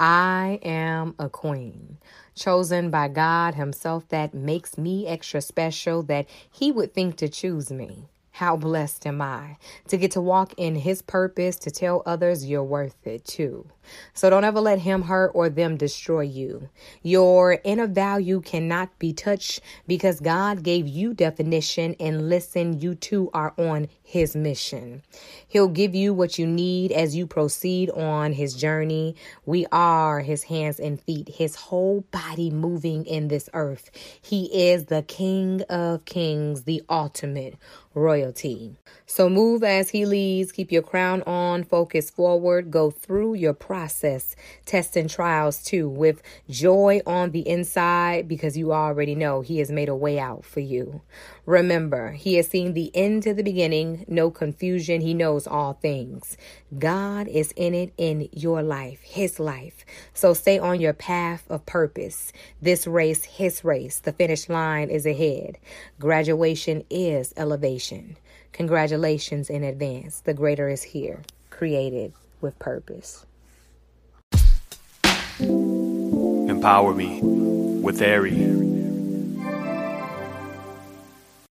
I am a queen, chosen by God Himself, that makes me extra special, that He would think to choose me. How blessed am I to get to walk in His purpose, to tell others you're worth it too. So don't ever let Him hurt or them destroy you. Your inner value cannot be touched because God gave you definition, and listen, you too are on His mission. He'll give you what you need as you proceed on His journey. We are His hands and feet, His whole body moving in this earth. He is the King of Kings, the ultimate royalty. So move as he leads, keep your crown on, focus forward, go through your process, tests and trials too, with joy on the inside because you already know he has made a way out for you. Remember, he has seen the end to the beginning, no confusion, he knows all things. God is in it in your life, his life. So stay on your path of purpose. This race, his race, the finish line is ahead. Graduation is elevation. Congratulations in advance. The greater is here, created with purpose. Empower me with Airy